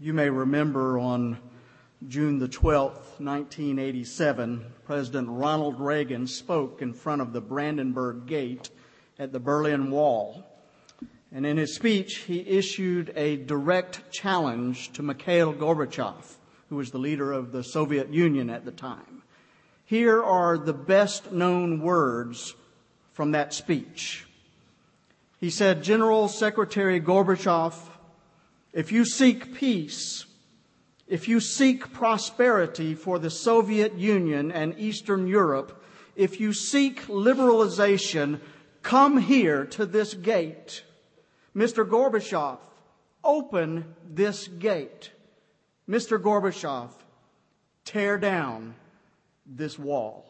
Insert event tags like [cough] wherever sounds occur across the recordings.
You may remember on June the 12th, 1987, President Ronald Reagan spoke in front of the Brandenburg Gate at the Berlin Wall. And in his speech, he issued a direct challenge to Mikhail Gorbachev, who was the leader of the Soviet Union at the time. Here are the best known words from that speech. He said, General Secretary Gorbachev, if you seek peace, if you seek prosperity for the Soviet Union and Eastern Europe, if you seek liberalization, come here to this gate. Mr. Gorbachev, open this gate. Mr. Gorbachev, tear down this wall.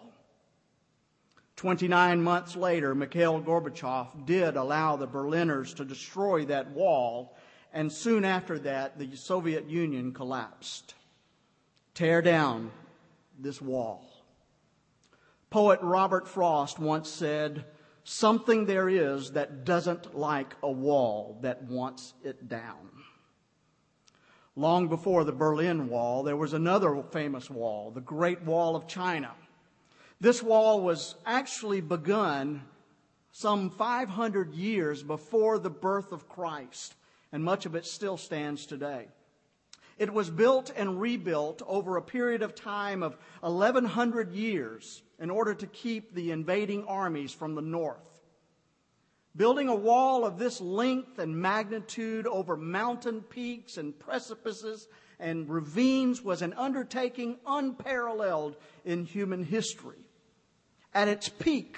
29 months later, Mikhail Gorbachev did allow the Berliners to destroy that wall, and soon after that, the Soviet Union collapsed. Tear down this wall. Poet Robert Frost once said, Something there is that doesn't like a wall that wants it down. Long before the Berlin Wall, there was another famous wall, the Great Wall of China. This wall was actually begun some 500 years before the birth of Christ, and much of it still stands today. It was built and rebuilt over a period of time of 1100 years in order to keep the invading armies from the north. Building a wall of this length and magnitude over mountain peaks and precipices and ravines was an undertaking unparalleled in human history. At its peak,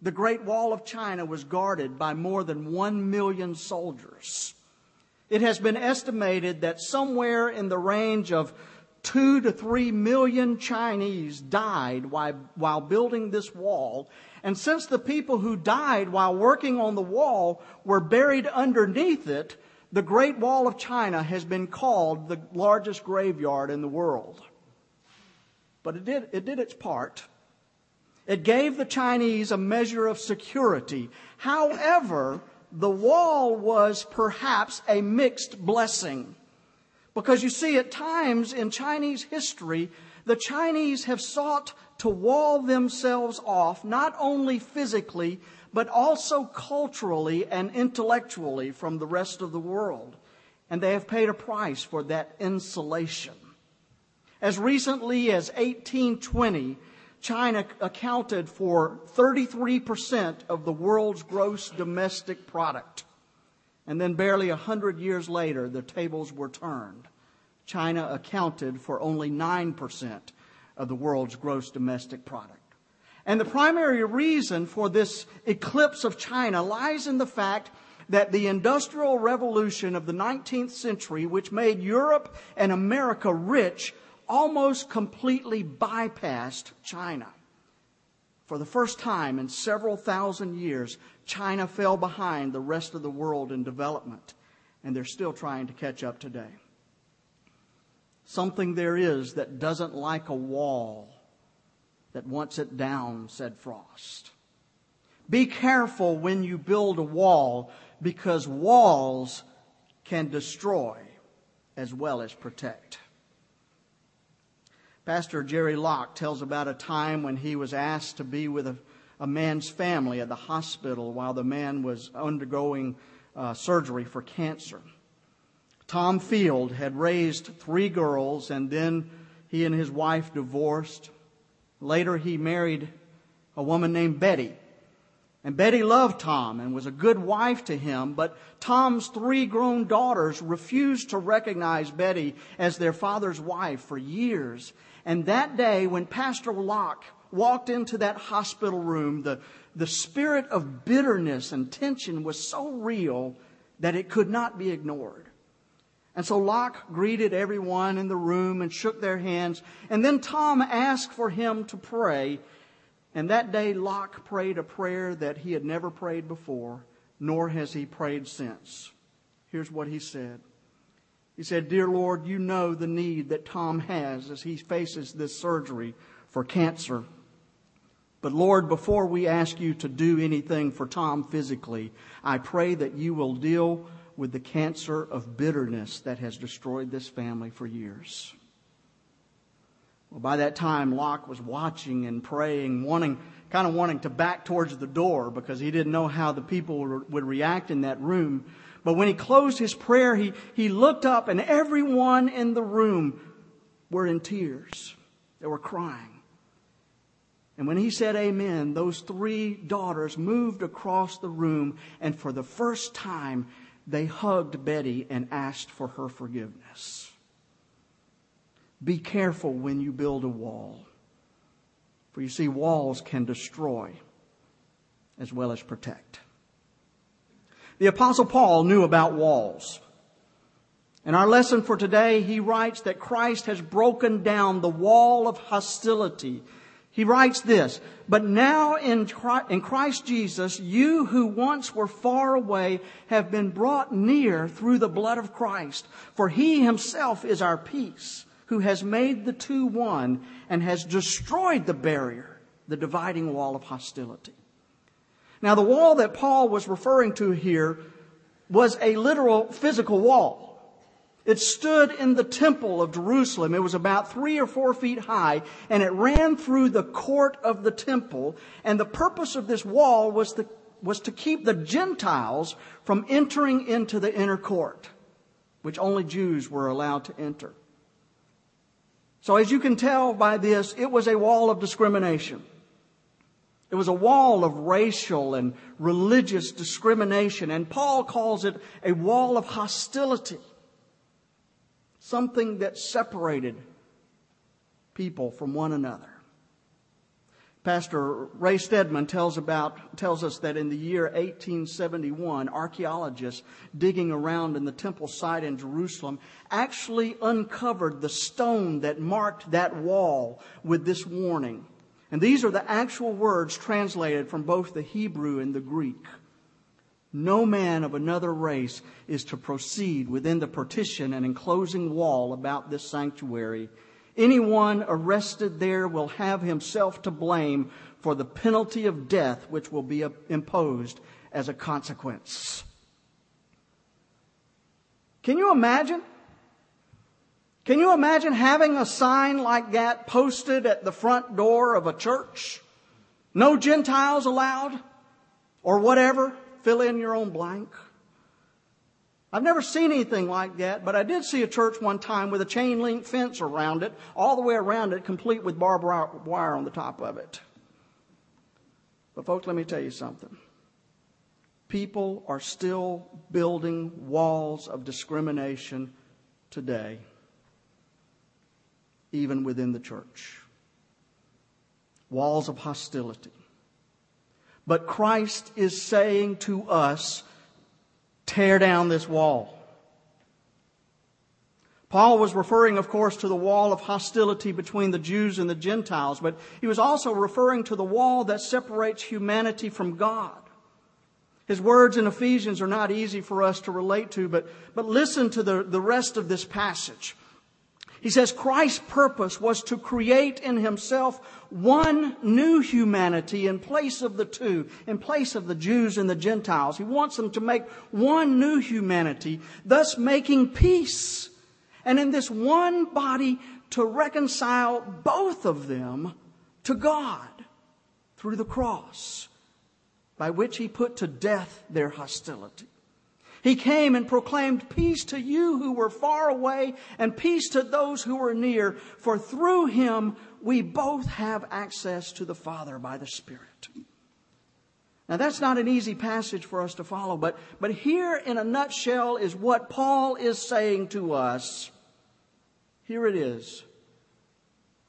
the Great Wall of China was guarded by more than one million soldiers. It has been estimated that somewhere in the range of two to three million Chinese died while, building this wall. And since the people who died while working on the wall were buried underneath it, the Great Wall of China has been called the largest graveyard in the world. But it did, it did its part. It gave the Chinese a measure of security. However, the wall was perhaps a mixed blessing. Because you see, at times in Chinese history, the Chinese have sought to wall themselves off, not only physically, but also culturally and intellectually from the rest of the world. And they have paid a price for that insulation. As recently as 1820, China accounted for 33% of the world's gross domestic product. And then barely a hundred years later, the tables were turned. China accounted for only 9% of the world's gross domestic product. And the primary reason for this eclipse of China lies in the fact that the industrial revolution of the 19th century, which made Europe and America rich, almost completely bypassed China. For the first time in several thousand years, China fell behind the rest of the world in development, and they're still trying to catch up today. Something there is that doesn't like a wall that wants it down, said Frost. Be careful when you build a wall because walls can destroy as well as protect. Pastor Jerry Locke tells about a time when he was asked to be with a, a man's family at the hospital while the man was undergoing uh, surgery for cancer. Tom Field had raised three girls and then he and his wife divorced. Later he married a woman named Betty. And Betty loved Tom and was a good wife to him, but Tom's three grown daughters refused to recognize Betty as their father's wife for years. And that day, when Pastor Locke walked into that hospital room, the, the spirit of bitterness and tension was so real that it could not be ignored. And so Locke greeted everyone in the room and shook their hands. And then Tom asked for him to pray. And that day, Locke prayed a prayer that he had never prayed before, nor has he prayed since. Here's what he said he said, Dear Lord, you know the need that Tom has as he faces this surgery for cancer. But Lord, before we ask you to do anything for Tom physically, I pray that you will deal with the cancer of bitterness that has destroyed this family for years. Well, by that time, Locke was watching and praying, wanting, kind of wanting to back towards the door because he didn't know how the people would react in that room. But when he closed his prayer, he, he looked up and everyone in the room were in tears. They were crying. And when he said amen, those three daughters moved across the room and for the first time they hugged Betty and asked for her forgiveness. Be careful when you build a wall. For you see, walls can destroy as well as protect. The apostle Paul knew about walls. In our lesson for today, he writes that Christ has broken down the wall of hostility. He writes this, but now in Christ Jesus, you who once were far away have been brought near through the blood of Christ. For he himself is our peace who has made the two one and has destroyed the barrier, the dividing wall of hostility. Now, the wall that Paul was referring to here was a literal physical wall. It stood in the temple of Jerusalem. It was about three or four feet high, and it ran through the court of the temple. And the purpose of this wall was to, was to keep the Gentiles from entering into the inner court, which only Jews were allowed to enter. So as you can tell by this, it was a wall of discrimination. It was a wall of racial and religious discrimination, and Paul calls it a wall of hostility. Something that separated people from one another. Pastor Ray Stedman tells about, tells us that in the year 1871, archaeologists digging around in the temple site in Jerusalem actually uncovered the stone that marked that wall with this warning. And these are the actual words translated from both the Hebrew and the Greek. No man of another race is to proceed within the partition and enclosing wall about this sanctuary Anyone arrested there will have himself to blame for the penalty of death which will be imposed as a consequence. Can you imagine? Can you imagine having a sign like that posted at the front door of a church? No Gentiles allowed? Or whatever? Fill in your own blank. I've never seen anything like that, but I did see a church one time with a chain link fence around it, all the way around it, complete with barbed wire on the top of it. But, folks, let me tell you something. People are still building walls of discrimination today, even within the church. Walls of hostility. But Christ is saying to us, tear down this wall. Paul was referring, of course, to the wall of hostility between the Jews and the Gentiles, but he was also referring to the wall that separates humanity from God. His words in Ephesians are not easy for us to relate to, but, but listen to the, the rest of this passage. He says Christ's purpose was to create in himself one new humanity in place of the two, in place of the Jews and the Gentiles. He wants them to make one new humanity, thus making peace. And in this one body to reconcile both of them to God through the cross, by which he put to death their hostility. He came and proclaimed peace to you who were far away and peace to those who were near, for through him we both have access to the Father by the Spirit. Now that's not an easy passage for us to follow, but, but here in a nutshell is what Paul is saying to us. Here it is.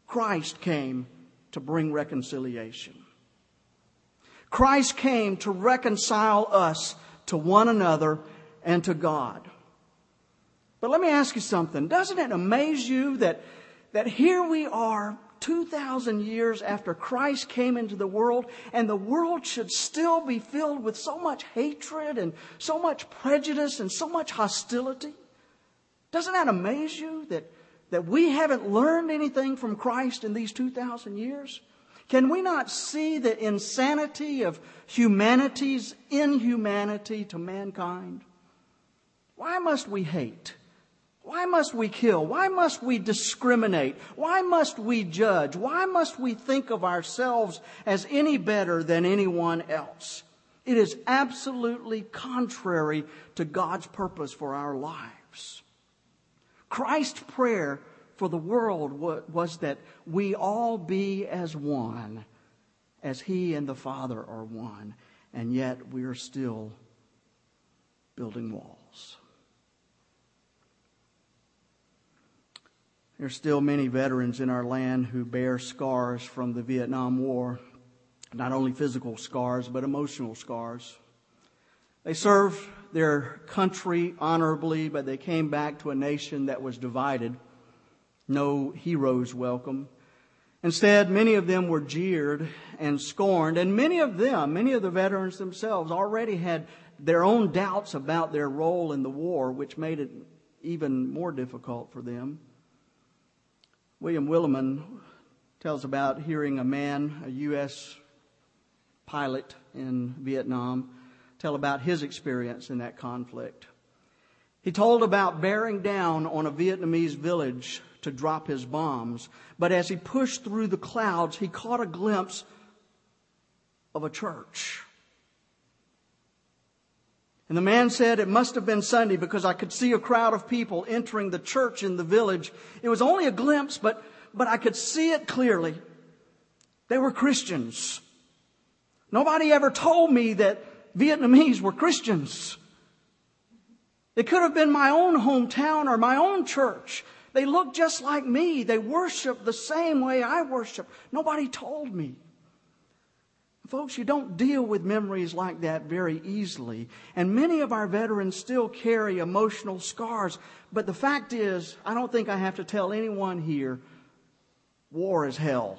Christ came to bring reconciliation. Christ came to reconcile us to one another and to God. But let me ask you something. Doesn't it amaze you that, that here we are 2,000 years after Christ came into the world, and the world should still be filled with so much hatred and so much prejudice and so much hostility? Doesn't that amaze you that, that we haven't learned anything from Christ in these 2,000 years? Can we not see the insanity of humanity's inhumanity to mankind? Why must we hate? Why must we kill? Why must we discriminate? Why must we judge? Why must we think of ourselves as any better than anyone else? It is absolutely contrary to God's purpose for our lives. Christ's prayer for the world was that we all be as one, as He and the Father are one, and yet we are still building walls. There's still many veterans in our land who bear scars from the Vietnam War not only physical scars, but emotional scars. They served their country honorably, but they came back to a nation that was divided. No heroes welcome. Instead, many of them were jeered and scorned, and many of them, many of the veterans themselves, already had their own doubts about their role in the war, which made it even more difficult for them. William Willimon tells about hearing a man, a U.S pilot in Vietnam tell about his experience in that conflict. He told about bearing down on a Vietnamese village to drop his bombs, but as he pushed through the clouds, he caught a glimpse of a church. And the man said it must have been Sunday because I could see a crowd of people entering the church in the village. It was only a glimpse, but, but I could see it clearly. They were Christians. Nobody ever told me that Vietnamese were Christians. It could have been my own hometown or my own church. They looked just like me. They worshiped the same way I worship. Nobody told me. Folks, you don't deal with memories like that very easily. And many of our veterans still carry emotional scars. But the fact is, I don't think I have to tell anyone here, war is hell.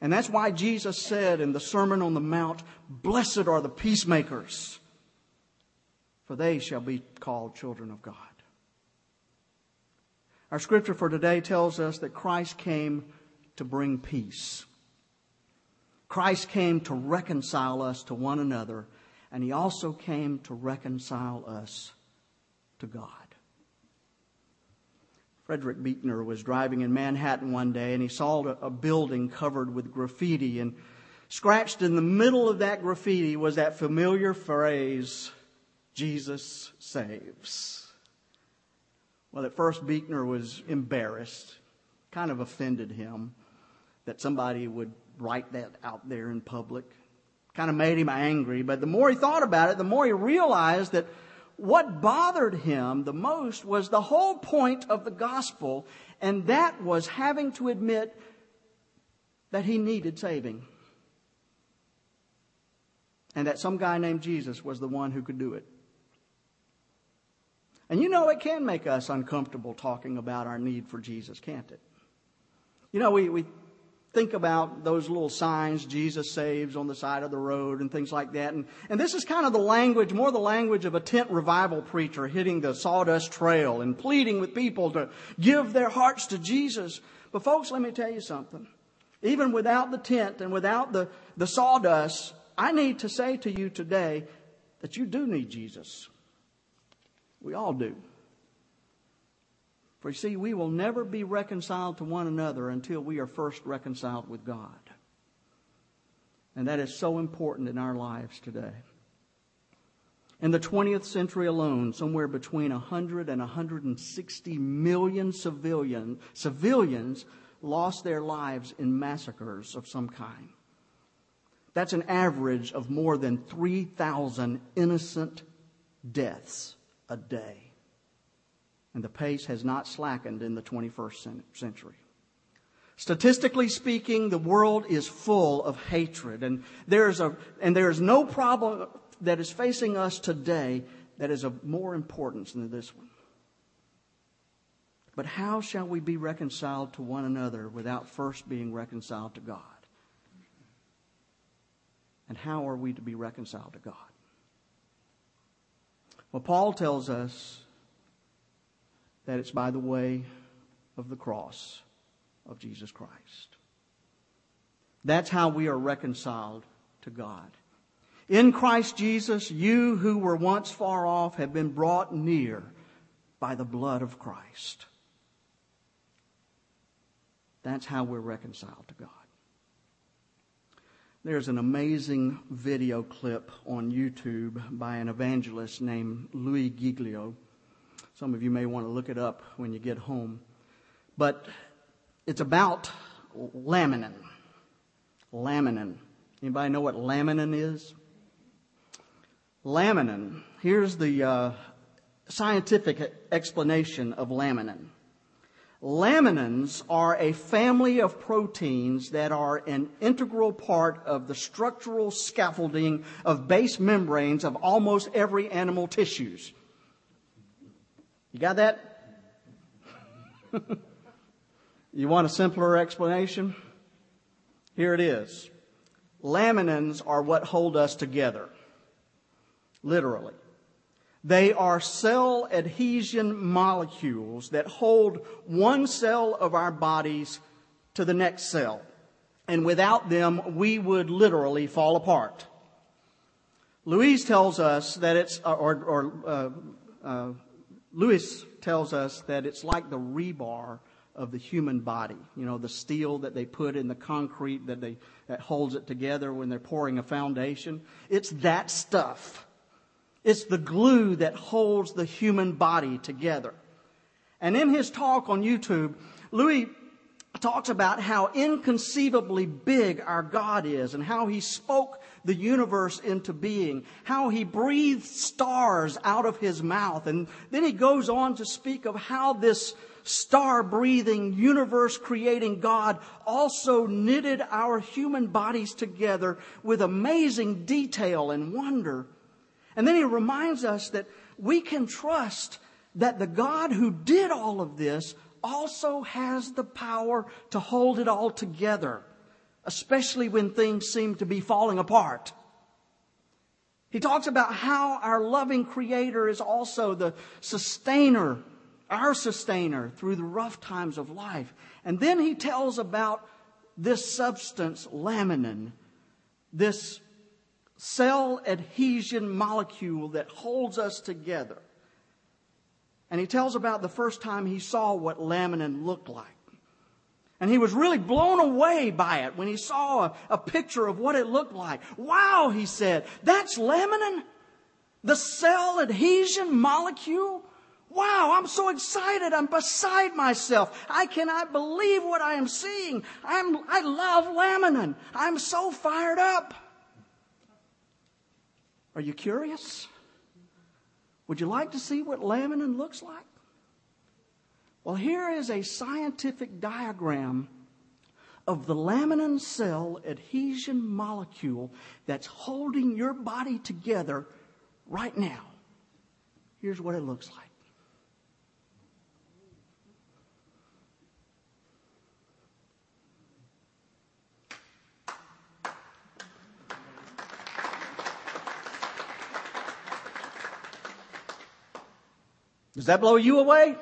And that's why Jesus said in the Sermon on the Mount, Blessed are the peacemakers, for they shall be called children of God. Our scripture for today tells us that Christ came to bring peace. Christ came to reconcile us to one another, and he also came to reconcile us to God. Frederick Buechner was driving in Manhattan one day and he saw a, building covered with graffiti and scratched in the middle of that graffiti was that familiar phrase, Jesus saves. Well, at first Buechner was embarrassed, kind of offended him that somebody would write that out there in public. Kind of made him angry, but the more he thought about it, the more he realized that what bothered him the most was the whole point of the gospel, and that was having to admit that he needed saving. And that some guy named Jesus was the one who could do it. And you know, it can make us uncomfortable talking about our need for Jesus, can't it? You know, we, we think about those little signs, Jesus saves on the side of the road and things like that. And, and this is kind of the language, more the language of a tent revival preacher hitting the sawdust trail and pleading with people to give their hearts to Jesus. But folks, let me tell you something. Even without the tent and without the, the sawdust, I need to say to you today that you do need Jesus. We all do. For you see, we will never be reconciled to one another until we are first reconciled with God. And that is so important in our lives today. In the 20th century alone, somewhere between 100 and 160 million civilian, civilians lost their lives in massacres of some kind. That's an average of more than 3,000 innocent deaths a day and the pace has not slackened in the 21st century. Statistically speaking, the world is full of hatred, and there's a and there is no problem that is facing us today that is of more importance than this one. But how shall we be reconciled to one another without first being reconciled to God? And how are we to be reconciled to God? Well, Paul tells us that it's by the way of the cross of Jesus Christ. That's how we are reconciled to God. In Christ Jesus, you who were once far off have been brought near by the blood of Christ. That's how we're reconciled to God. There's an amazing video clip on YouTube by an evangelist named Louis Giglio. Some of you may want to look it up when you get home. But it's about laminin. Laminin. Anybody know what laminin is? Laminin. Here's the uh, scientific explanation of laminin. Laminins are a family of proteins that are an integral part of the structural scaffolding of basement membranes of almost every animal tissues. You got that? [laughs] you want a simpler explanation? Here it is. Laminins are what hold us together. Literally. They are cell adhesion molecules that hold one cell of our bodies to the next cell. And without them, we would literally fall apart. Louise tells us that it's, or, or uh, uh, Lewis tells us that it's like the rebar of the human body. You know, the steel that they put in the concrete that they, that holds it together when they're pouring a foundation. It's that stuff. It's the glue that holds the human body together. And in his talk on YouTube, Louis talks about how inconceivably big our God is and how he spoke the universe into being, how he breathed stars out of his mouth. And then he goes on to speak of how this star breathing, universe creating God also knitted our human bodies together with amazing detail and wonder. And then he reminds us that we can trust that the God who did all of this also has the power to hold it all together, especially when things seem to be falling apart. He talks about how our loving Creator is also the sustainer, our sustainer through the rough times of life. And then he tells about this substance, laminin, this cell adhesion molecule that holds us together. And he tells about the first time he saw what laminin looked like. And he was really blown away by it when he saw a, a picture of what it looked like. Wow, he said, that's laminin? The cell adhesion molecule? Wow, I'm so excited. I'm beside myself. I cannot believe what I am seeing. I'm, I love laminin. I'm so fired up. Are you curious? Would you like to see what laminin looks like? Well, here is a scientific diagram of the laminin cell adhesion molecule that's holding your body together right now. Here's what it looks like. Does that blow you away?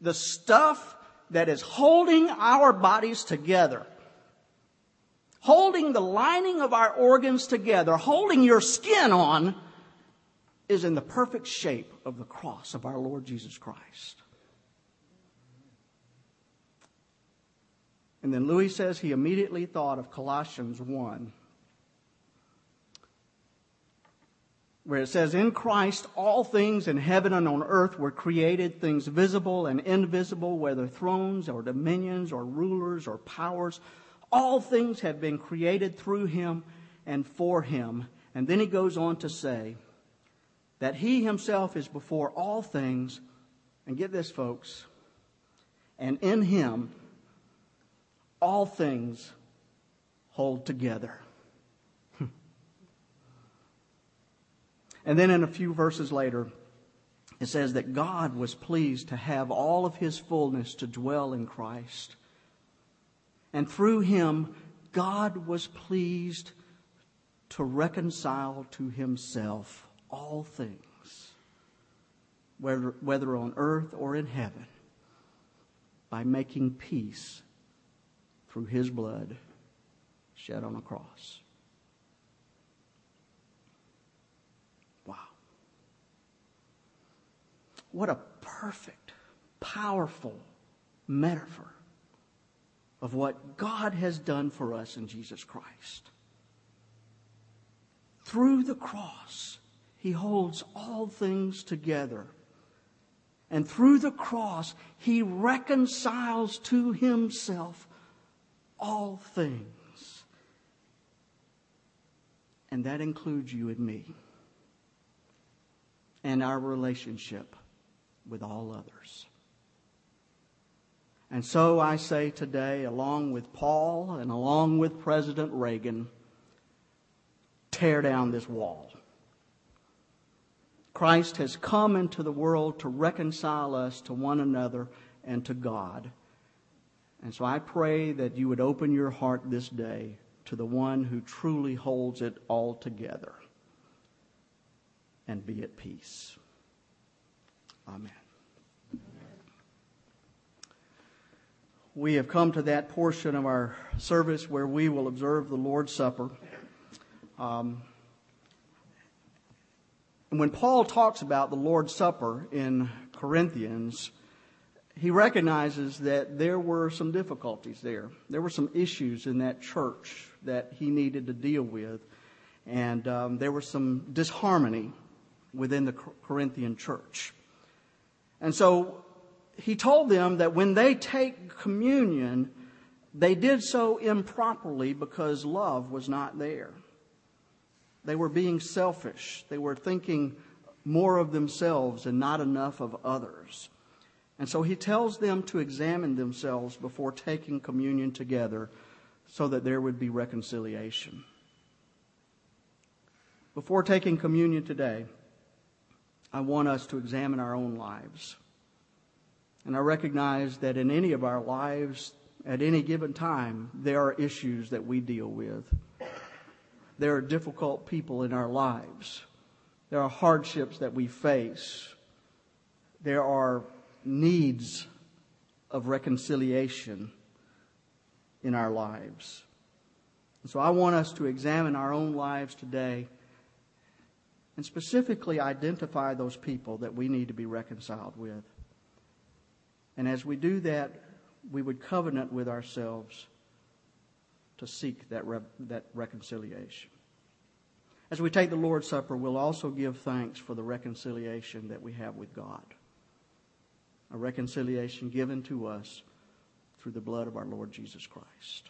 The stuff that is holding our bodies together, holding the lining of our organs together, holding your skin on, is in the perfect shape of the cross of our Lord Jesus Christ. And then Louis says he immediately thought of Colossians 1 where it says, In Christ all things in heaven and on earth were created, things visible and invisible, whether thrones or dominions or rulers or powers. All things have been created through him and for him. And then he goes on to say that he himself is before all things. And get this, folks. And in him, all things hold together. And then in a few verses later, it says that God was pleased to have all of his fullness to dwell in Christ. And through him, God was pleased to reconcile to himself all things, whether, whether on earth or in heaven, by making peace through his blood shed on a cross. What a perfect, powerful metaphor of what God has done for us in Jesus Christ. Through the cross, He holds all things together. And through the cross, He reconciles to Himself all things. And that includes you and me and our relationship with all others. And so I say today, along with Paul and along with President Reagan, tear down this wall. Christ has come into the world to reconcile us to one another and to God. And so I pray that you would open your heart this day to the one who truly holds it all together and be at peace. Amen. we have come to that portion of our service where we will observe the Lord's Supper. Um, and when Paul talks about the Lord's Supper in Corinthians, he recognizes that there were some difficulties there. There were some issues in that church that he needed to deal with. And um, there was some disharmony within the Corinthian church. And so he told them that when they take communion, they did so improperly because love was not there. They were being selfish. They were thinking more of themselves and not enough of others. And so he tells them to examine themselves before taking communion together so that there would be reconciliation. Before taking communion today, I want us to examine our own lives. And I recognize that in any of our lives, at any given time, there are issues that we deal with. There are difficult people in our lives. There are hardships that we face. There are needs of reconciliation in our lives. And so I want us to examine our own lives today and specifically identify those people that we need to be reconciled with. And as we do that, we would covenant with ourselves to seek that, re- that reconciliation. As we take the Lord's Supper, we'll also give thanks for the reconciliation that we have with God. A reconciliation given to us through the blood of our Lord Jesus Christ.